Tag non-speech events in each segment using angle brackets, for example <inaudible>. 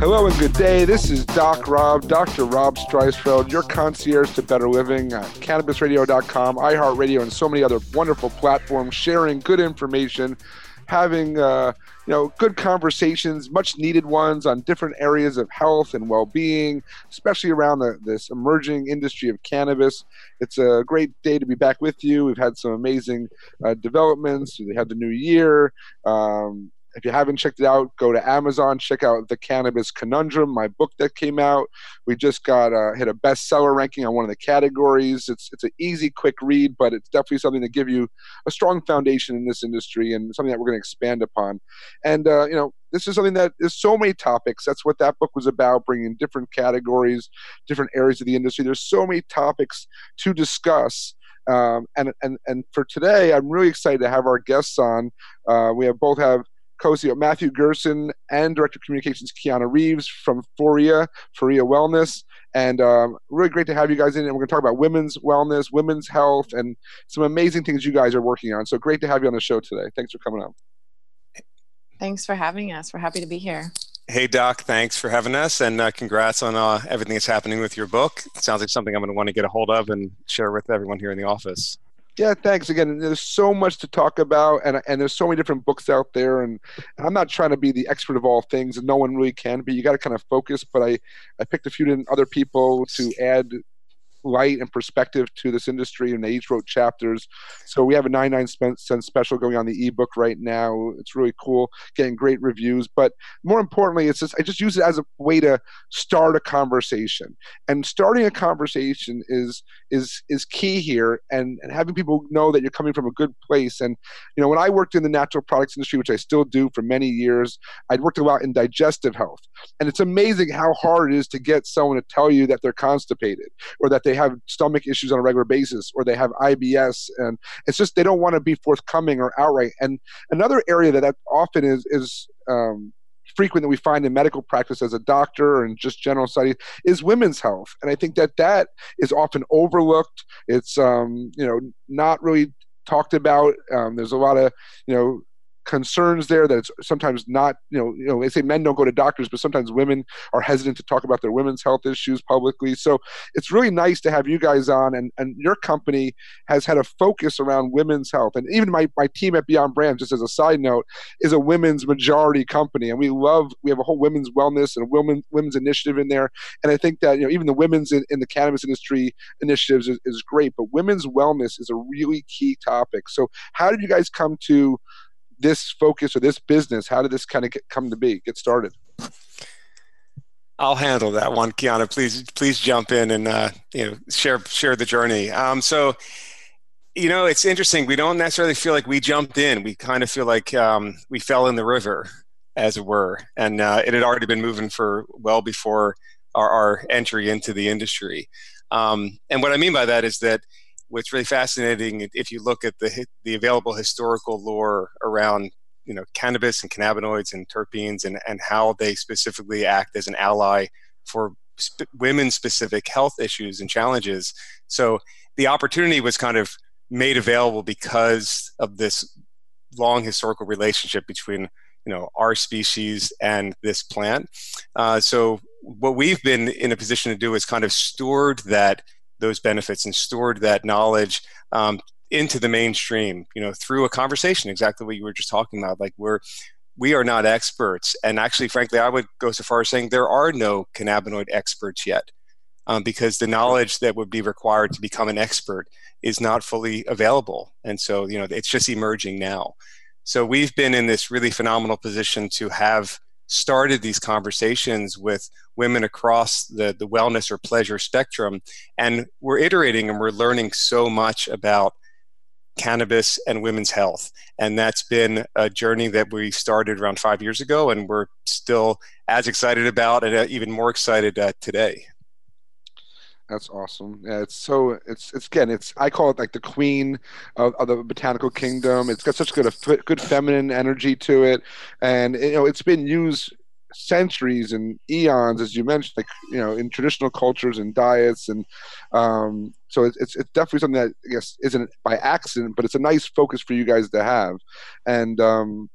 Hello and good day. This is Doc Rob, Dr. Rob Streisfeld, your concierge to better living at cannabisradio.com, iHeartRadio, and so many other wonderful platforms sharing good information, having uh, you know good conversations, much needed ones on different areas of health and well-being, especially around the, this emerging industry of cannabis. It's a great day to be back with you. We've had some amazing uh, developments. We had the new year. Um, if you haven't checked it out, go to Amazon, check out The Cannabis Conundrum, my book that came out. We just got uh, hit a bestseller ranking on one of the categories. It's it's an easy, quick read, but it's definitely something to give you a strong foundation in this industry and something that we're going to expand upon. And uh, you know, this is something that there's so many topics. That's what that book was about, bringing different categories, different areas of the industry. There's so many topics to discuss. Um, and and and for today, I'm really excited to have our guests on. Uh, we have both have co-CEO Matthew Gerson and Director of Communications Kiana Reeves from Foria, Foria Wellness. And um, really great to have you guys in. And we're going to talk about women's wellness, women's health, and some amazing things you guys are working on. So great to have you on the show today. Thanks for coming on. Thanks for having us. We're happy to be here. Hey, Doc, thanks for having us, and uh, congrats on uh, everything that's happening with your book. It sounds like something I'm going to want to get a hold of and share with everyone here in the office. Yeah, thanks again. There's so much to talk about, and and there's so many different books out there, and, and I'm not trying to be the expert of all things, and no one really can be. You got to kind of focus. But I I picked a few other people to add light and perspective to this industry, and they each wrote chapters. So we have a 99 cent special going on the ebook right now. It's really cool, getting great reviews. But more importantly, it's just I just use it as a way to start a conversation, and starting a conversation is is is key here, and, and having people know that you're coming from a good place. And you know, when I worked in the natural products industry, which I still do for many years, I'd worked a lot in digestive health, and it's amazing how hard it is to get someone to tell you that they're constipated or that they have stomach issues on a regular basis or they have IBS and it's just they don't want to be forthcoming or outright. And another area that, that often is is um, frequent that we find in medical practice as a doctor and just general study is women's health. And i think that that is often overlooked. It's um, you know not really talked about. Um, there's a lot of you know concerns there that it's sometimes not you know you know they say men don't go to doctors but sometimes women are hesitant to talk about their women's health issues publicly. So it's really nice to have you guys on and and your company has had a focus around women's health. And even my, my team at beyond brand just as a side note is a women's majority company. And we love we have a whole women's wellness and women women's initiative in there. And i think that you know even the women's in, in the cannabis industry initiatives is, is great but women's wellness is a really key topic. So how did you guys come to this focus or this business? How did this kind of get, come to be, get started? I'll handle that one, Kiana. Please, please jump in and uh, you know share share the journey. Um, so, you know, it's interesting. We don't necessarily feel like we jumped in. We kind of feel like um, we fell in the river, as it were, and uh, it had already been moving for well before our, our entry into the industry. Um, and what I mean by that is that what's really fascinating if you look at the the available historical lore around you know cannabis and cannabinoids and terpenes and and how they specifically act as an ally for sp- women specific health issues and challenges. So the opportunity was kind of made available because of this long historical relationship between you know our species and this plant. Uh, so what we've been in a position to do is kind of steward that those benefits and stored that knowledge um, into the mainstream you know through a conversation exactly what you were just talking about like we're we are not experts. And actually frankly i would go so far as saying there are no cannabinoid experts yet um, because the knowledge that would be required to become an expert is not fully available. And so you know it's just emerging now. So we've been in this really phenomenal position to have started these conversations with women across the, the wellness or pleasure spectrum. And we're iterating and we're learning so much about cannabis and women's health. And that's been a journey that we started around five years ago, and we're still as excited about and uh, even more excited uh, today. That's awesome. Yeah, it's so it's it's again it's I call it like the queen of, of the botanical kingdom. It's got such good a good feminine energy to it, and you know it's been used centuries and eons, as you mentioned, like you know, in traditional cultures and diets, and um, so it's, it's, it's definitely something that I guess isn't by accident, but it's a nice focus for you guys to have, and um,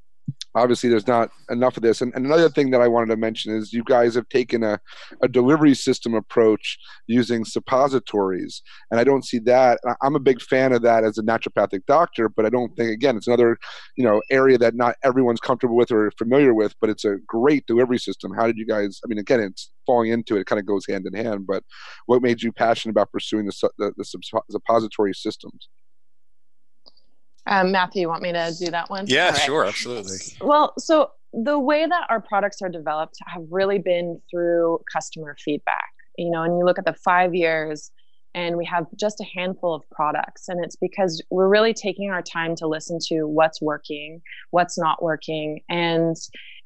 obviously there's not enough of this. And, and, another thing that i wanted to mention is you guys have taken a, a delivery system approach using suppositories. And i don't see that. I'm a big fan of that as a naturopathic doctor but i don't think again it's another you know area that not everyone's comfortable with or familiar with but it's a great delivery system. How did you guys i mean again it's falling into it, it kind of goes hand in hand but what made you passionate about pursuing the, the, the suppository systems um, Matthew, you want me to do that one? Yeah, right. sure, absolutely. Well, so the way that our products are developed have really been through customer feedback. You know, and you look at the five years, and we have just a handful of products, and it's because we're really taking our time to listen to what's working, what's not working, and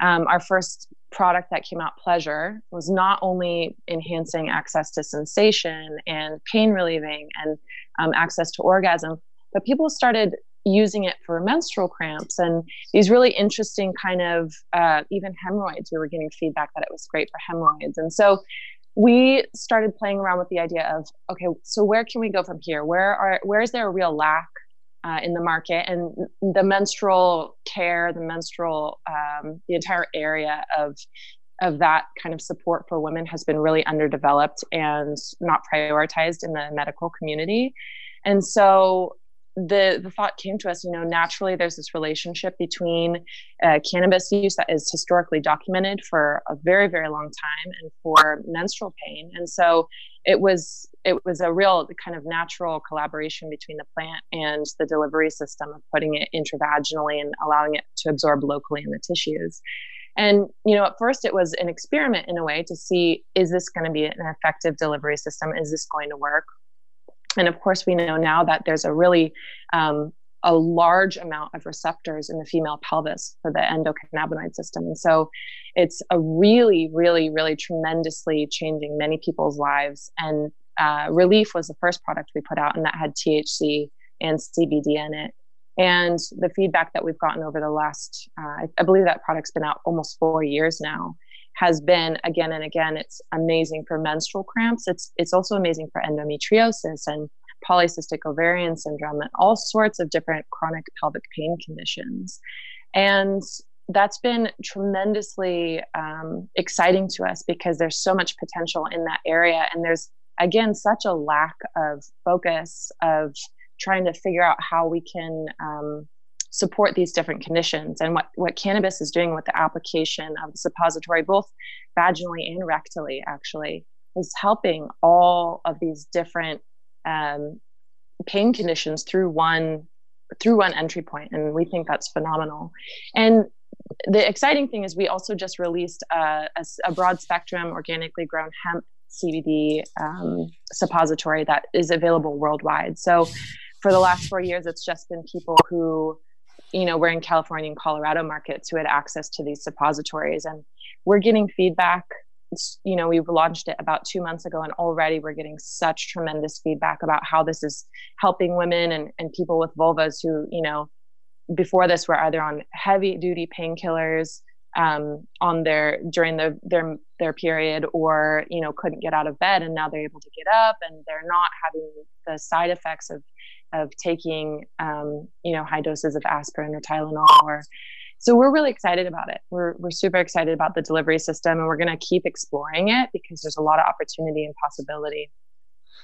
um, our first product that came out, Pleasure, was not only enhancing access to sensation and pain relieving and um, access to orgasm, but people started using it for menstrual cramps and these really interesting kind of uh, even hemorrhoids. We were getting feedback that it was great for hemorrhoids. And so we started playing around with the idea of okay, so where can we go from here? Where are where is there a real lack uh, in the market and the menstrual care, the menstrual, um, the entire area of of that kind of support for women has been really underdeveloped and not prioritized in the medical community. And so the the thought came to us you know naturally there's this relationship between uh, cannabis use that is historically documented for a very very long time and for menstrual pain. And so it was it was a real kind of natural collaboration between the plant and the delivery system of putting it intravaginally and allowing it to absorb locally in the tissues. And you know at first it was an experiment in a way to see is this going to be an effective delivery system? Is this going to work and of course, we know now that there's a really um, a large amount of receptors in the female pelvis for the endocannabinoid system. And so it's a really, really, really tremendously changing many people's lives. And uh, Relief was the first product we put out, and that had THC and CBD in it. And the feedback that we've gotten over the last, uh, I believe that product's been out almost four years now, has been again and again it's amazing for menstrual cramps. It's it's also amazing for endometriosis and polycystic ovarian syndrome and all sorts of different chronic pelvic pain conditions. And that's been tremendously um, exciting to us because there's so much potential in that area. And there's again such a lack of focus of trying to figure out how we can um, support these different conditions. And what, what cannabis is doing with the application of the suppository, both vaginally and rectally, actually, is helping all of these different um, pain conditions through one through one entry point. And we think that's phenomenal. And the exciting thing is we also just released a, a, a broad spectrum organically grown hemp cbd um, suppository that is available worldwide. So for the last four years it's just been people who you know, we're in California and Colorado markets who had access to these suppositories. And we're getting feedback. You know, we've launched it about two months ago, and already we're getting such tremendous feedback about how this is helping women and, and people with vulvas who, you know, before this were either on heavy duty painkillers um, on their during their their their period or you know couldn't get out of bed and now they're able to get up and they're not having the side effects of of taking um, you know high doses of aspirin or Tylenol or so we're really excited about it. We're we're super excited about the delivery system and we're going to keep exploring it because there's a lot of opportunity and possibility.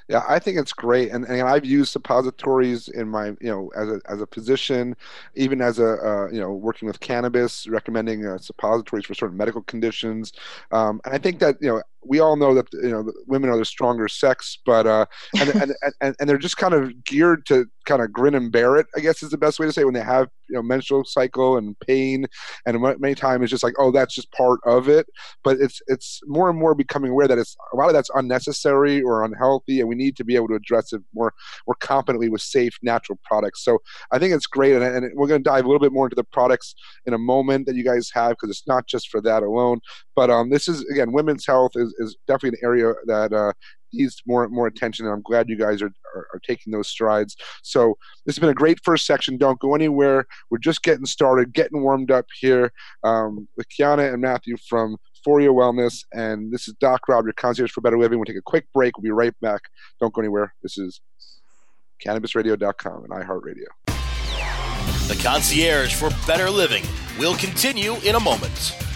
Yeah, I think it's great, and, and I've used suppositories in my you know as a as a physician, even as a uh, you know working with cannabis, recommending uh, suppositories for certain medical conditions, um, and I think that you know we all know that you know women are the stronger sex, but uh, and, <laughs> and, and and they're just kind of geared to kind of grin and bear it. I guess is the best way to say it, when they have you know menstrual cycle and pain, and many times it's just like oh that's just part of it. But it's it's more and more becoming aware that it's a lot of that's unnecessary or unhealthy, and we need to be able to address it more more competently with safe natural products. So I think it's great, and, and we're going to dive a little bit more into the products in a moment that you guys have because it's not just for that alone. But um, this is again women's health is, is definitely an area that uh, needs more more attention, and I'm glad you guys are, are, are taking those strides. So this has been a great first section. Don't go anywhere. We're just getting started, getting warmed up here um, with Kiana and Matthew from Foria Wellness, and this is Doc Rob, your concierge for better living. We'll take a quick break. We'll be right back. Don't go anywhere. This is CannabisRadio.com and iHeartRadio. The concierge for better living will continue in a moment.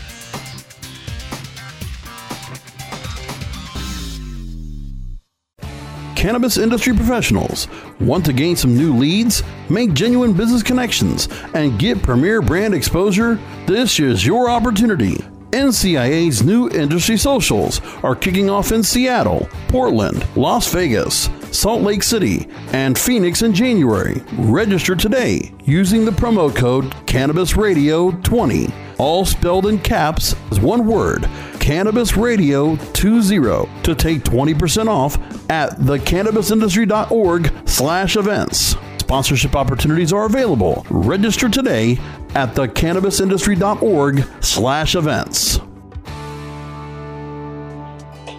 Cannabis industry professionals. Want to gain some new leads, make genuine business connections, and get premier brand exposure? This is your opportunity. NCIA's new industry socials are kicking off in Seattle, Portland, Las Vegas, Salt Lake City, and Phoenix in January. Register today using the promo code CannabisRadio20, all spelled in caps as one word Cannabis Radio 20 to take 20% off at thecannabisindustry.org slash events. Sponsorship opportunities are available. Register today at thecannabisindustry.org slash events.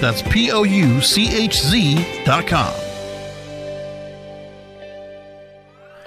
That's P O U C H Z dot Z.com.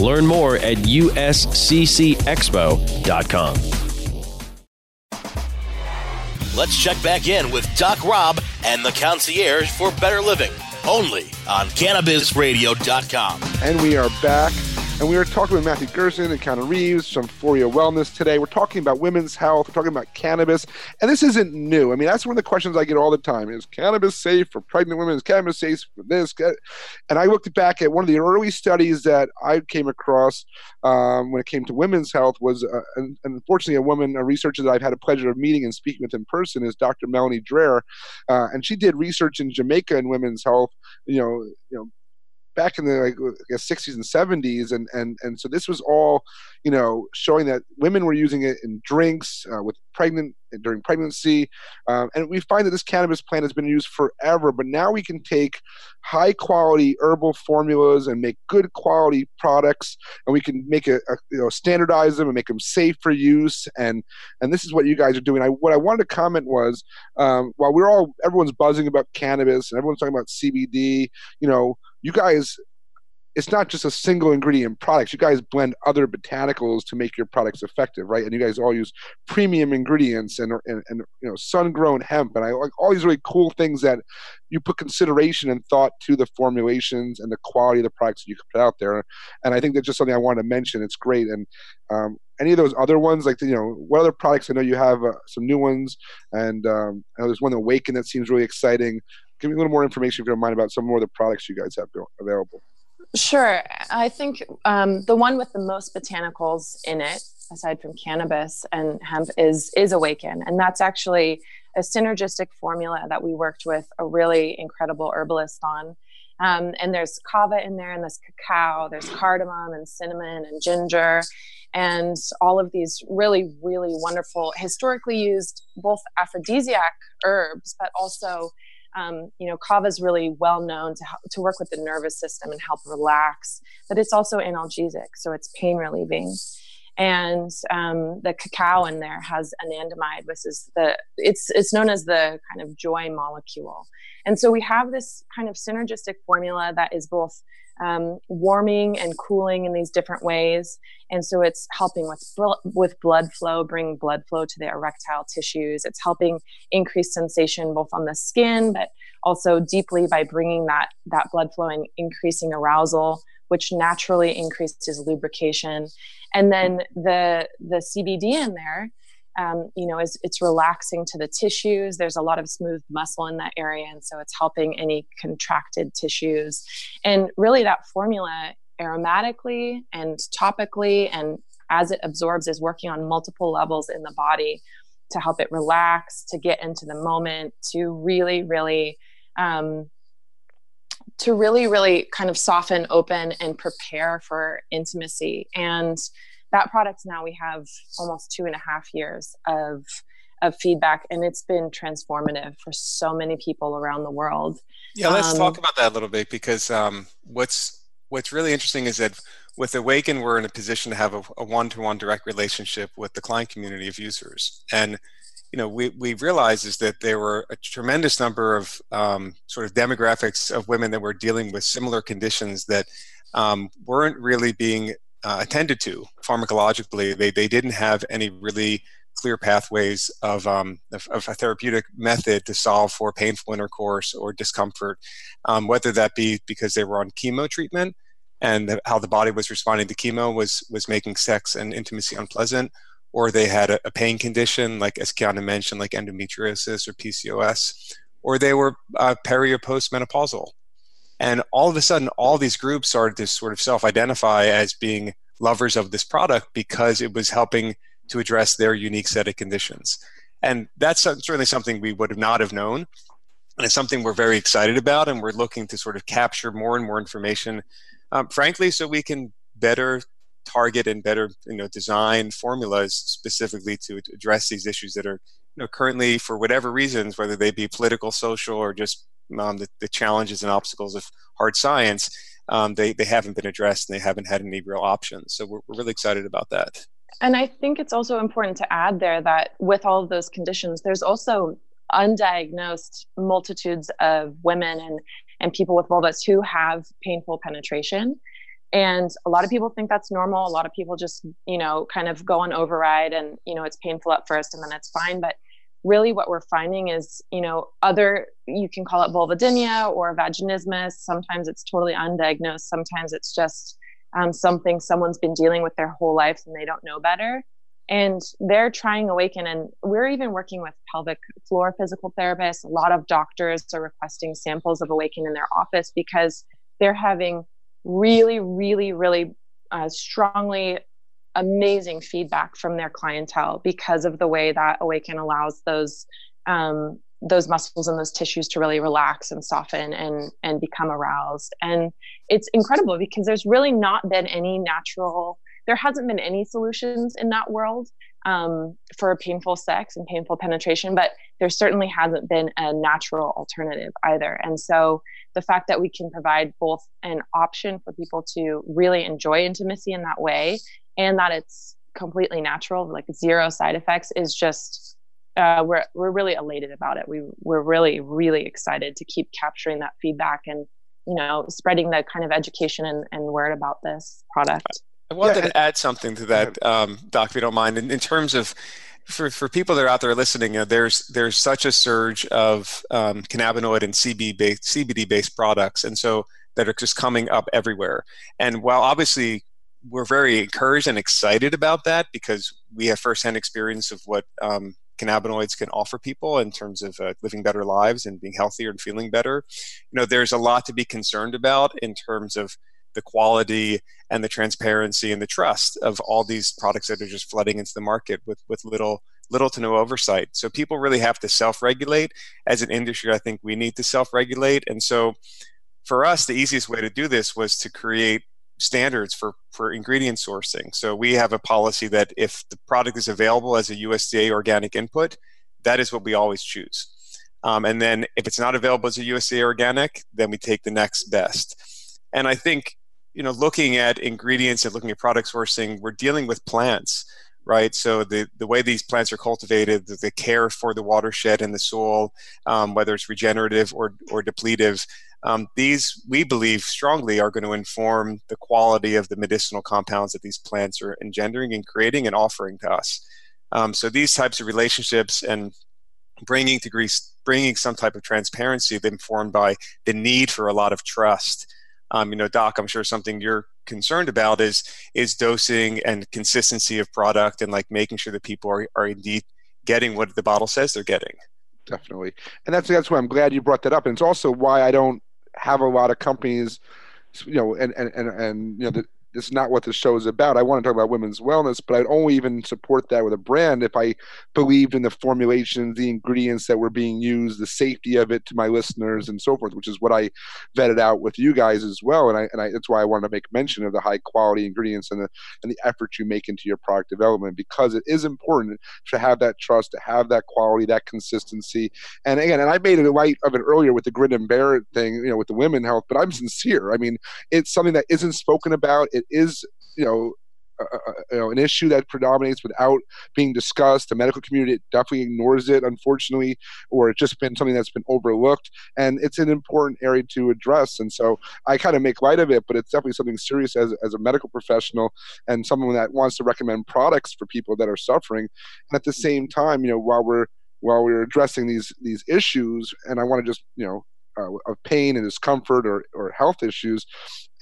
Learn more at usccexpo.com. Let's check back in with Doc Rob and the concierge for better living, only on cannabisradio.com. And we are back. And we are talking with Matthew Gerson and Kiana Reeves from Foria Wellness today. We're talking about women's health. We're talking about cannabis. And this isn't new. I mean, that's one of the questions I get all the time. Is cannabis safe for pregnant women? Is cannabis safe for this? And I looked back at one of the early studies that I came across um, when it came to women's health was, uh, and, unfortunately, a woman, a researcher that I've had a pleasure of meeting and speaking with in person is Dr. Melanie Dreher. Uh, and she did research in Jamaica in women's health, you know, you know, back in the like, 60s and 70s and and and so this was all you know showing that women were using it in drinks uh, with pregnant during pregnancy um, and we find that this cannabis plant has been used forever but now we can take high quality herbal formulas and make good quality products and we can make a, a, you know standardize them and make them safe for use and and this is what you guys are doing. I, what i wanted to comment was um, while we're all everyone's buzzing about cannabis and everyone's talking about cbd you know you guys it's not just a single ingredient products. You guys blend other botanicals to make your products effective, right? And you guys all use premium ingredients and and, and you know sun grown hemp and I like all these really cool things that you put consideration and thought to the formulations and the quality of the products that you put out there. And I think that's just something I wanted to mention. It's great. And um, any of those other ones, like you know, what other products? I know you have uh, some new ones, and um, I know there's one Awaken that seems really exciting give me a little more information if you don't mind about some more of the products you guys have available. Sure. I think um, the one with the most botanicals in it, aside from cannabis and hemp, is is Awaken, and that's actually a synergistic formula that we worked with a really incredible herbalist on. Um, and there's kava in there, and there's cacao, there's cardamom and cinnamon and ginger, and all of these really, really wonderful, historically used both aphrodisiac herbs, but also um, you know, kava is really well known to, to work with the nervous system and help relax, but it's also analgesic, so it's pain relieving. And um, the cacao in there has anandamide, which is the it's it's known as the kind of joy molecule. And so we have this kind of synergistic formula that is both um, warming and cooling in these different ways. And so it's helping with with blood flow, bring blood flow to the erectile tissues. It's helping increase sensation both on the skin, but also deeply by bringing that that blood flow and increasing arousal, which naturally increases lubrication. And then the the CBD in there um, you know, is it's relaxing to the tissues. There's a lot of smooth muscle in that area, and so it's helping any contracted tissues. And really, that formula aromatically and topically and as it absorbs is working on multiple levels in the body to help it relax, to get into the moment, to really, really, um, to really, really kind of soften, open, and prepare for intimacy. And that product now we have almost two and a half years of of feedback and it's been transformative for so many people around the world. Yeah let's um, talk about that a little bit because um, what's what's really interesting is that with awaken we're in a position to have a, a one-to-one direct relationship with the client community of users. And you know we, we realized is that there were a tremendous number of um, sort of demographics of women that were dealing with similar conditions that um, weren't really being uh, attended to pharmacologically. They, they didn't have any really clear pathways of, um, of, of, a therapeutic method to solve for painful intercourse or discomfort, um, whether that be because they were on chemo treatment and how the body was responding to chemo was, was making sex and intimacy unpleasant, or they had a, a pain condition like, as Kiana mentioned, like endometriosis or PCOS, or they were uh, peri or postmenopausal. And all of a sudden, all these groups started to sort of self identify as being lovers of this product because it was helping to address their unique set of conditions. And that's certainly something we would have not have known. And it's something we're very excited about. And we're looking to sort of capture more and more information, um, frankly, so we can better target and better you know design formulas specifically to address these issues that are you know currently for whatever reasons whether they be political social or just um, the, the, challenges and obstacles of hard science, um, they, they haven't been addressed and they haven't had any real options. So we're, we're really excited about that. And I think it's also important to add there that with all of those conditions, there's also undiagnosed multitudes of women and, and people with vulvas who have painful penetration. And a lot of people think that's normal. A lot of people just, you know, kind of go on override and, you know, it's painful at first and then it's fine. But really what we're finding is you know other you can call it vulvodynia or vaginismus. Sometimes it's totally undiagnosed. Sometimes it's just um, something someone's been dealing with their whole life and they don't know better. And they're trying awaken and we're even working with pelvic floor physical therapists. A lot of doctors are requesting samples of awaken in their office because they're having really really really uh, strongly amazing feedback from their clientele because of the way that Awaken allows those um, those muscles and those tissues to really relax and soften and and become aroused. And it's incredible because there's really not been any natural. There hasn't been any solutions in that world um, for painful sex and painful penetration, but there certainly hasn't been a natural alternative either. And so the fact that we can provide both an option for people to really enjoy intimacy in that way and that it's completely natural, like zero side effects, is just uh, we're we're really elated about it. We we're really really excited to keep capturing that feedback and you know spreading the kind of education and, and word about this product. I wanted yeah. to add something to that, um, Doc, if you don't mind, in, in terms of for, for people that are out there listening, you know, there's there's such a surge of um, cannabinoid and CBD based CBD based products, and so that are just coming up everywhere. And while obviously we're very encouraged and excited about that because we have firsthand experience of what um, cannabinoids can offer people in terms of uh, living better lives and being healthier and feeling better. You know, there's a lot to be concerned about in terms of the quality and the transparency and the trust of all these products that are just flooding into the market with with little little to no oversight. So people really have to self-regulate. As an industry, I think we need to self-regulate. And so for us, the easiest way to do this was to create standards for, for ingredient sourcing. So we have a policy that if the product is available as a USDA organic input, that is what we always choose. Um, and then if it's not available as a USDA organic, then we take the next best. And I think, you know, looking at ingredients and looking at product sourcing, we're dealing with plants, right? So the, the way these plants are cultivated, the, the care for the watershed and the soil, um, whether it's regenerative or, or depletive, um, these we believe strongly are going to inform the quality of the medicinal compounds that these plants are engendering and creating and offering to us. Um, so these types of relationships and bringing degrees, bringing some type of transparency informed by the need for a lot of trust. Um, you know, Doc, I'm sure something you're concerned about is is dosing and consistency of product and like making sure that people are, are indeed getting what the bottle says they're getting. Definitely, and that's that's why I'm glad you brought that up, and it's also why I don't have a lot of companies, you know, and and and, and you know, the, this is not what the show is about. I want to talk about women's wellness, but I'd only even support that with a brand if I believed in the formulations, the ingredients that were being used, the safety of it to my listeners, and so forth, which is what I vetted out with you guys as well. And I and I, that's why I wanted to make mention of the high quality ingredients and the and the effort you make into your product development because it is important to have that trust, to have that quality, that consistency. And again, and I made a light of it earlier with the grit and bear thing, you know, with the women health, but I'm sincere. I mean, it's something that isn't spoken about. It is, you know, you know, an issue that predominates without being discussed. The medical community definitely ignores it, unfortunately, or it's just been something that's been overlooked. And it's an important area to address. And so I kind of make light of it, but it's definitely something serious as, as a medical professional and someone that wants to recommend products for people that are suffering. And at the same time, you know, while we're while we're addressing these these issues, and I want to just you know uh, of pain and discomfort or, or health issues,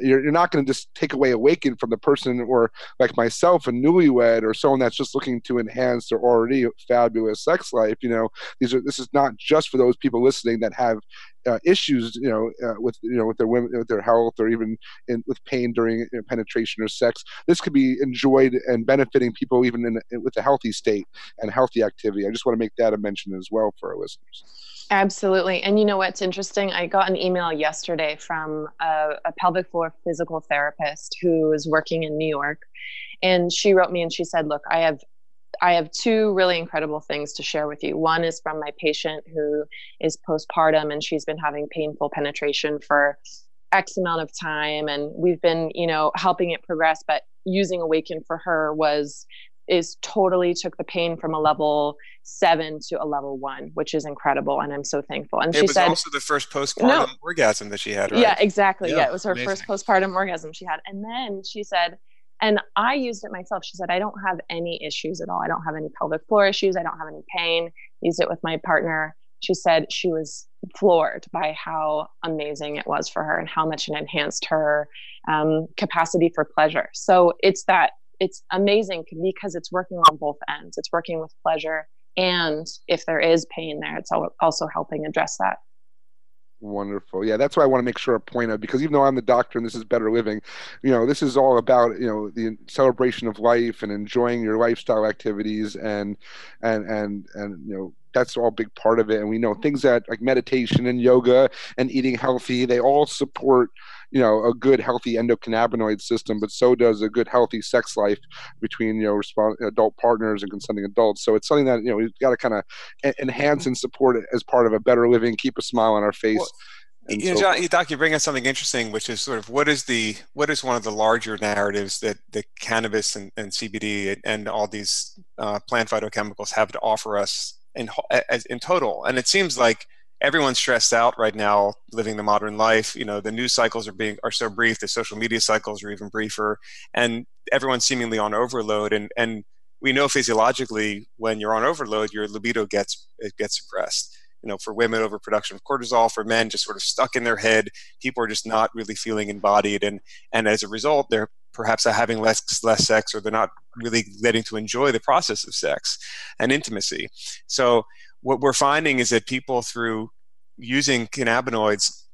you're, you're not going to just take away awaken from the person or like myself, a newlywed or someone that's just looking to enhance their already fabulous sex life. You know, these are this is not just for those people listening that have uh, issues, you know, uh, with you know with their women, with their health, or even in, with pain during you know, penetration or sex. This could be enjoyed and benefiting people even in, in, with a healthy state and healthy activity. I just want to make that a mention as well for our listeners. Absolutely. And you know what's interesting? I got an email yesterday from a, a, pelvic floor physical therapist who is working in New York. And she wrote me and she said, Look, I have I have two really incredible things to share with you. One is from my patient who is postpartum and she's been having painful penetration for X amount of time. And we've been, you know, helping it progress, but using Awaken for her was is totally took the pain from a level seven to a level one, which is incredible, and I'm so thankful. And it she was said, also the first postpartum no, orgasm that she had, right? Yeah, exactly. Yeah, yeah it was her amazing. first postpartum orgasm she had, and then she said, and I used it myself. She said, I don't have any issues at all. I don't have any pelvic floor issues. I don't have any pain. Used it with my partner. She said she was floored by how amazing it was for her and how much it enhanced her um, capacity for pleasure. So it's that it's amazing because it's working on both ends. It's working with pleasure, and if there is pain there, it's also helping address that. Wonderful. Yeah, that's why I want to make sure a point of because even though I'm the doctor and this is better living, you know, this is all about you know the celebration of life and enjoying your lifestyle activities and and and and you know that's all a big part of it. And we know things that like meditation and yoga and eating healthy, they all support you know a good healthy endocannabinoid system but so does a good healthy sex life between you know respons- adult partners and consenting adults so it's something that you know we've got to kind of enhance and support it as part of a better living keep a smile on our face well, you know, John, Doc, you bring up something interesting, which is sort of what is the what is one of the larger narratives that the cannabis and, and CBD and all these uh, plant phytochemicals have to offer us in in total? And it seems like everyone's stressed out right now living the modern life. You know the news cycles are being are so brief the social media cycles are even briefer and everyone's seemingly on overload. And and we know physiologically when you're on overload your libido gets it gets suppressed. You know for women overproduction of cortisol for men just sort of stuck in their head people are just not really feeling embodied. And and as a result they're perhaps are having less less sex or they're not really getting to enjoy the process of sex and intimacy so what we're finding is that people through using cannabinoids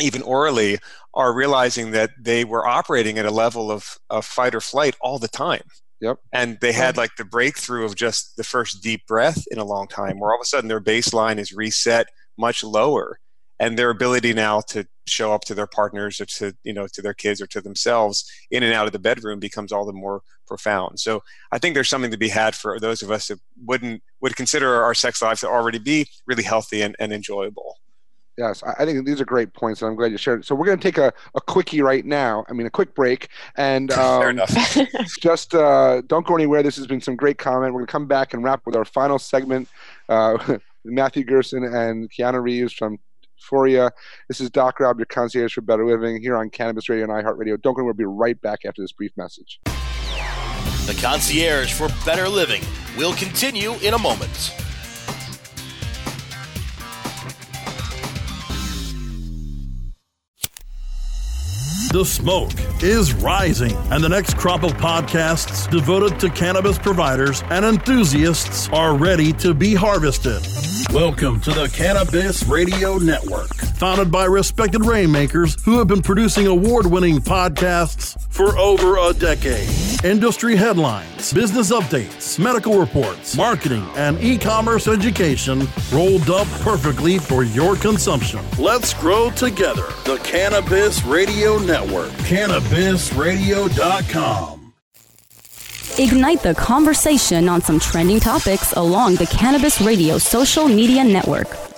even orally are realizing that they were operating at a level of, of fight or flight all the time Yep. And they had like the breakthrough of just the first deep breath in a long time, where all of a sudden their baseline is reset much lower. And their ability now to show up to their partners or to you know to their kids or to themselves in and out of the bedroom becomes all the more profound so i think there's something to be had for those of us that wouldn't would consider our sex lives to already be really healthy and, and enjoyable Yes, I think these are great points, and I'm glad you shared. it. So we're going to take a, a quickie right now. I mean, a quick break, and <laughs> um, <laughs> just uh, don't go anywhere. This has been some great comment. We're going to come back and wrap with our final segment. Uh, <laughs> Matthew Gerson and Kiana Reeves from Euphoria. This is Doc Rob, your concierge for better living, here on Cannabis Radio and iHeartRadio. Don't go anywhere. We'll be right back after this brief message. The concierge for better living will continue in a moment. The smoke is rising, and the next crop of podcasts devoted to cannabis providers and enthusiasts are ready to be harvested. Welcome to the Cannabis Radio Network, founded by respected rainmakers who have been producing award winning podcasts for over a decade. Industry headlines, business updates, medical reports, marketing, and e commerce education rolled up perfectly for your consumption. Let's grow together. The Cannabis Radio Network, cannabisradio.com. Ignite the conversation on some trending topics along the Cannabis Radio social media network.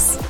us.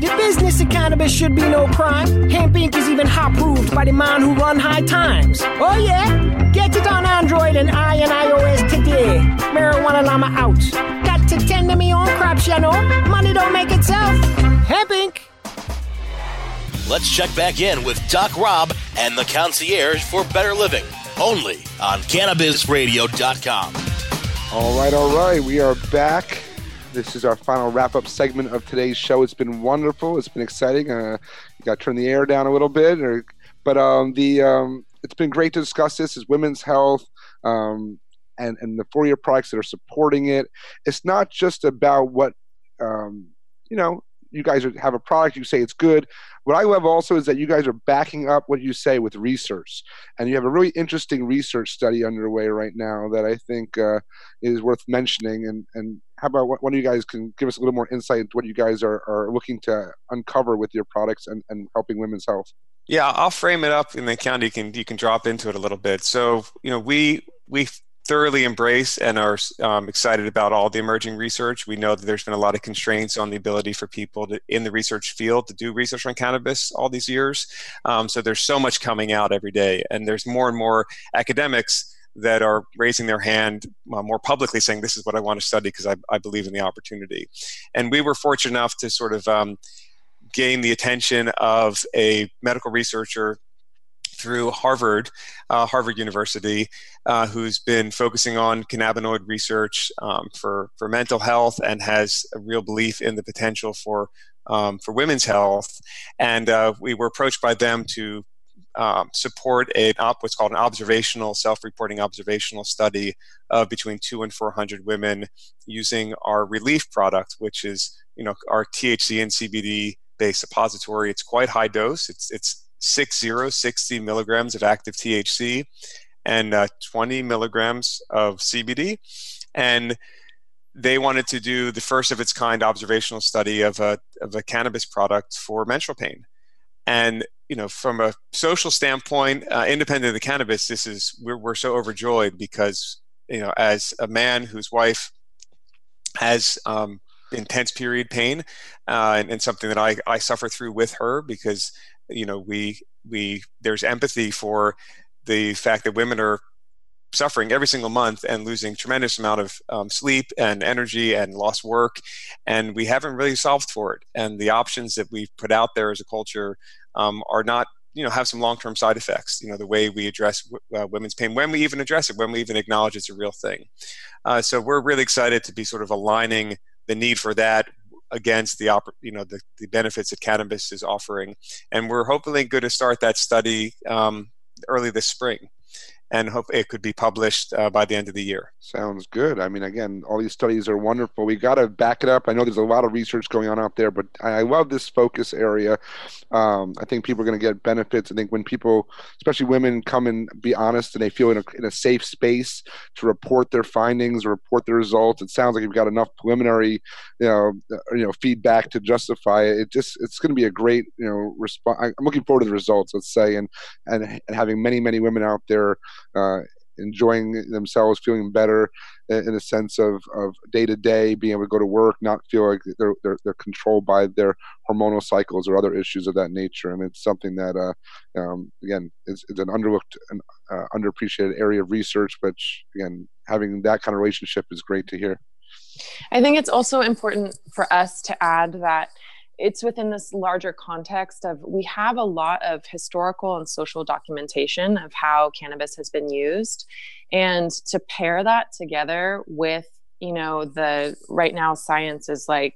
The business of cannabis should be no crime. Hempire. is even hot proved by the man who run high times. Oh yeah? Get it on Android and I and iOS today. Marijuana Llama out. Got to tend to me own crops, you know. Money don't make itself. Hempire. Let's check back in with Doc Rob and the concierge for better living, only on CannabisRadio.com. All right, all right. We are back. This is our final wrap up segment of today's show. It's been wonderful. It's been exciting. Uh, you got to turn the air down a little bit, or, but um, the um, it's been great to discuss this. Is women's health um, and and the Foria products that are supporting it. It's not just about what um, you know. You guys are, have a product. You say it's good. What I love also is that you guys are backing up what you say with research, and you have a really interesting research study underway right now that I think uh, is worth mentioning. And and how about one of you guys can give us a little more insight into what you guys are, are looking to uncover with your products and, and helping women's health? Yeah, I'll frame it up, and then Kiana you can you can drop into it a little bit. So you know, we we thoroughly embrace and are um, excited about all the emerging research. We know that there's been a lot of constraints on the ability for people to, in the research field to do research on cannabis all these years. Um, so there's so much coming out every day, and there's more and more academics that are raising their hand uh, more publicly saying this is what i want to study because I, I, believe in the opportunity and we were fortunate enough to sort of um, gain the attention of a medical researcher through Harvard, uh, Harvard University, uh, who's been focusing on cannabinoid research um, for, for mental health and has a real belief in the potential for, um, for women's health. And uh, we were approached by them to um, support a what's called an observational, self-reporting observational study of between two and 400 women using our relief product, which is you know our THC and CBD based suppository. It's quite high dose. It's it's 60, 60 milligrams of active THC and uh, 20 milligrams of CBD. And they wanted to do the first of its kind observational study of a, of a cannabis product for menstrual pain. And you know, from a social standpoint, uh, independent of the cannabis, this is we're, we're so overjoyed because you know, as a man whose wife has um, intense period pain, uh, and, and, something that I, I suffer through with her because you know we we there's empathy for the fact that women are suffering every single month and losing tremendous amount of um, sleep and energy and lost work and we haven't really solved for it. And the options that we've put out there as a culture um, are not you know have some long-term side effects you know the way we address uh, women's pain when we even address it when we even acknowledge it's a real thing. Uh, so we're really excited to be sort of aligning the need for that against the op- you know the, the benefits that cannabis is offering. And we're hopefully going to start that study um, early this spring and hope it could be published uh, by the end of the year. Sounds good. I mean, again, all these studies are wonderful. We got to back it up. I know there's a lot of research going on out there, but I love this focus area. Um, I think people are going to get benefits. I think when people, especially women, come and be honest and they feel in a, in a safe space to report their findings, or report their results, it sounds like you've got enough preliminary, you know, uh, you know, feedback to justify it. It just it's going to be a great, you know, response. I'm looking forward to the results. Let's say, and and and having many many women out there uh, enjoying themselves, feeling better in a sense of, of day to day, being able to go to work, not feel like they're, they're, they're controlled by their hormonal cycles or other issues of that nature. And it's something that, uh, um, again, is, is, an underlooked and uh, underappreciated area of research, Which again, having that kind of relationship is great to hear. I think it's also important for us to add that it's within this larger context of we have a lot of historical and social documentation of how cannabis has been used. And to pair that together with you know the right now science is like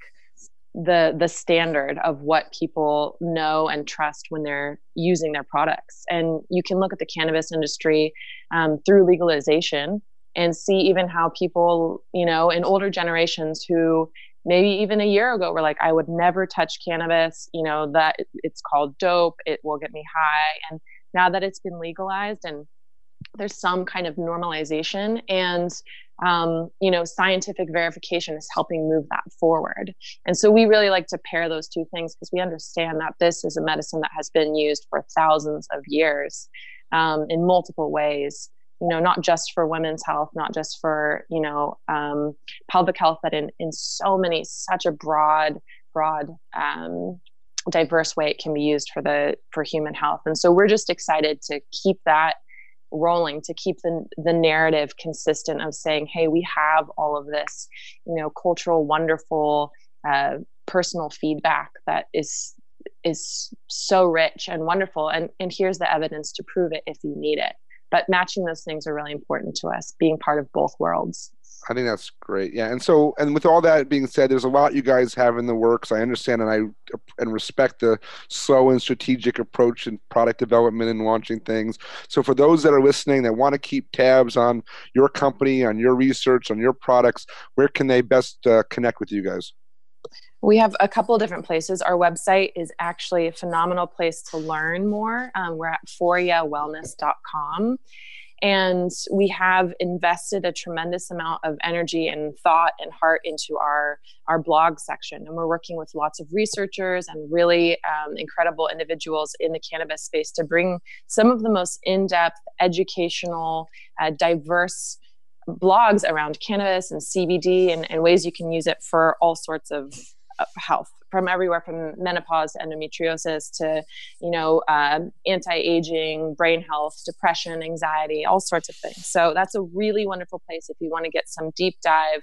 the the standard of what people know and trust when they're using their products. And you can look at the cannabis industry um, through legalization and see even how people you know in older generations who maybe even a year ago were like i would never touch cannabis you know that it's called dope it will get me high. And now that it's been legalized and there's some kind of normalization and um, you know scientific verification is helping move that forward. And so we really like to pair those two things because we understand that this is a medicine that has been used for thousands of years um, in multiple ways you know not just for women's health not just for you know um, health but in in so many such a broad broad um, diverse way it can be used for the for human health. And so we're just excited to keep that rolling to keep the the narrative consistent of saying hey we have all of this you know cultural wonderful uh, personal feedback that is is so rich and wonderful and and here's the evidence to prove it if you need it but matching those things are really important to us being part of both worlds I think that's great. Yeah, and so and with all that being said, there's a lot you guys have in the works. I understand and I and respect the slow and strategic approach in product development and launching things. So for those that are listening that want to keep tabs on your company, on your research, on your products, where can they best uh, connect with you guys? We have a couple different places. Our website is actually a phenomenal place to learn more. Um, we're at foriawellness.com. And we have invested a tremendous amount of energy and thought and heart into our, our blog section. And we're working with lots of researchers and really um, incredible individuals in the cannabis space to bring some of the most in depth, educational, uh, diverse blogs around cannabis and CBD and, and ways you can use it for all sorts of health from everywhere from menopause to endometriosis to you know uh, anti-aging brain health depression anxiety all sorts of things. So that's a really wonderful place if you want to get some deep dive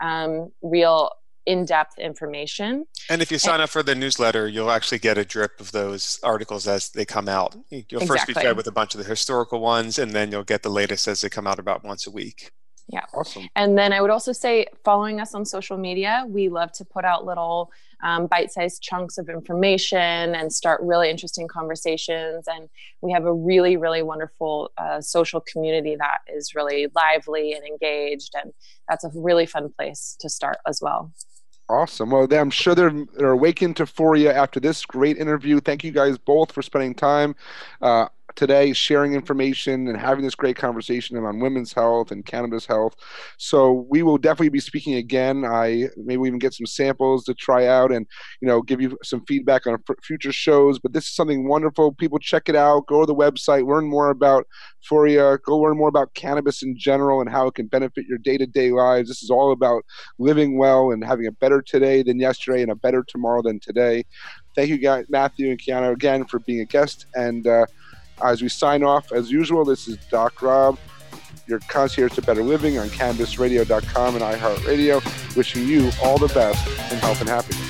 um, real in-depth information. And if you sign and, up for the newsletter you'll actually get a drip of those articles as they come out. You'll exactly. first be fed with a bunch of the historical ones and then you'll get the latest as they come out about once a week yeah. Awesome. And then I would also say following us on social media, we love to put out little um, bite sized chunks of information and start really interesting conversations. And we have a really, really wonderful uh, social community that is really lively and engaged. And that's a really fun place to start as well. Awesome. Well, I'm sure they're, they're awakened to Foria after this great interview. Thank you guys both for spending time. Uh, today, sharing information and having this great conversation on women's health and cannabis health. So we will definitely be speaking again. I maybe even get some samples to try out and you know give you some feedback on future shows. But this is something wonderful. People check it out. Go to the website, learn more about Foria. Go learn more about cannabis in general and how it can benefit your day-to-day lives. This is all about living well and having a better today than yesterday and a better tomorrow than today. Thank you, guys, Mathew and Kiana, again for being a guest. And uh, as we sign off, as usual, this is Doc Rob, your concierge to better living on cannabisradio.com and iHeartRadio, wishing you all the best in health and happiness.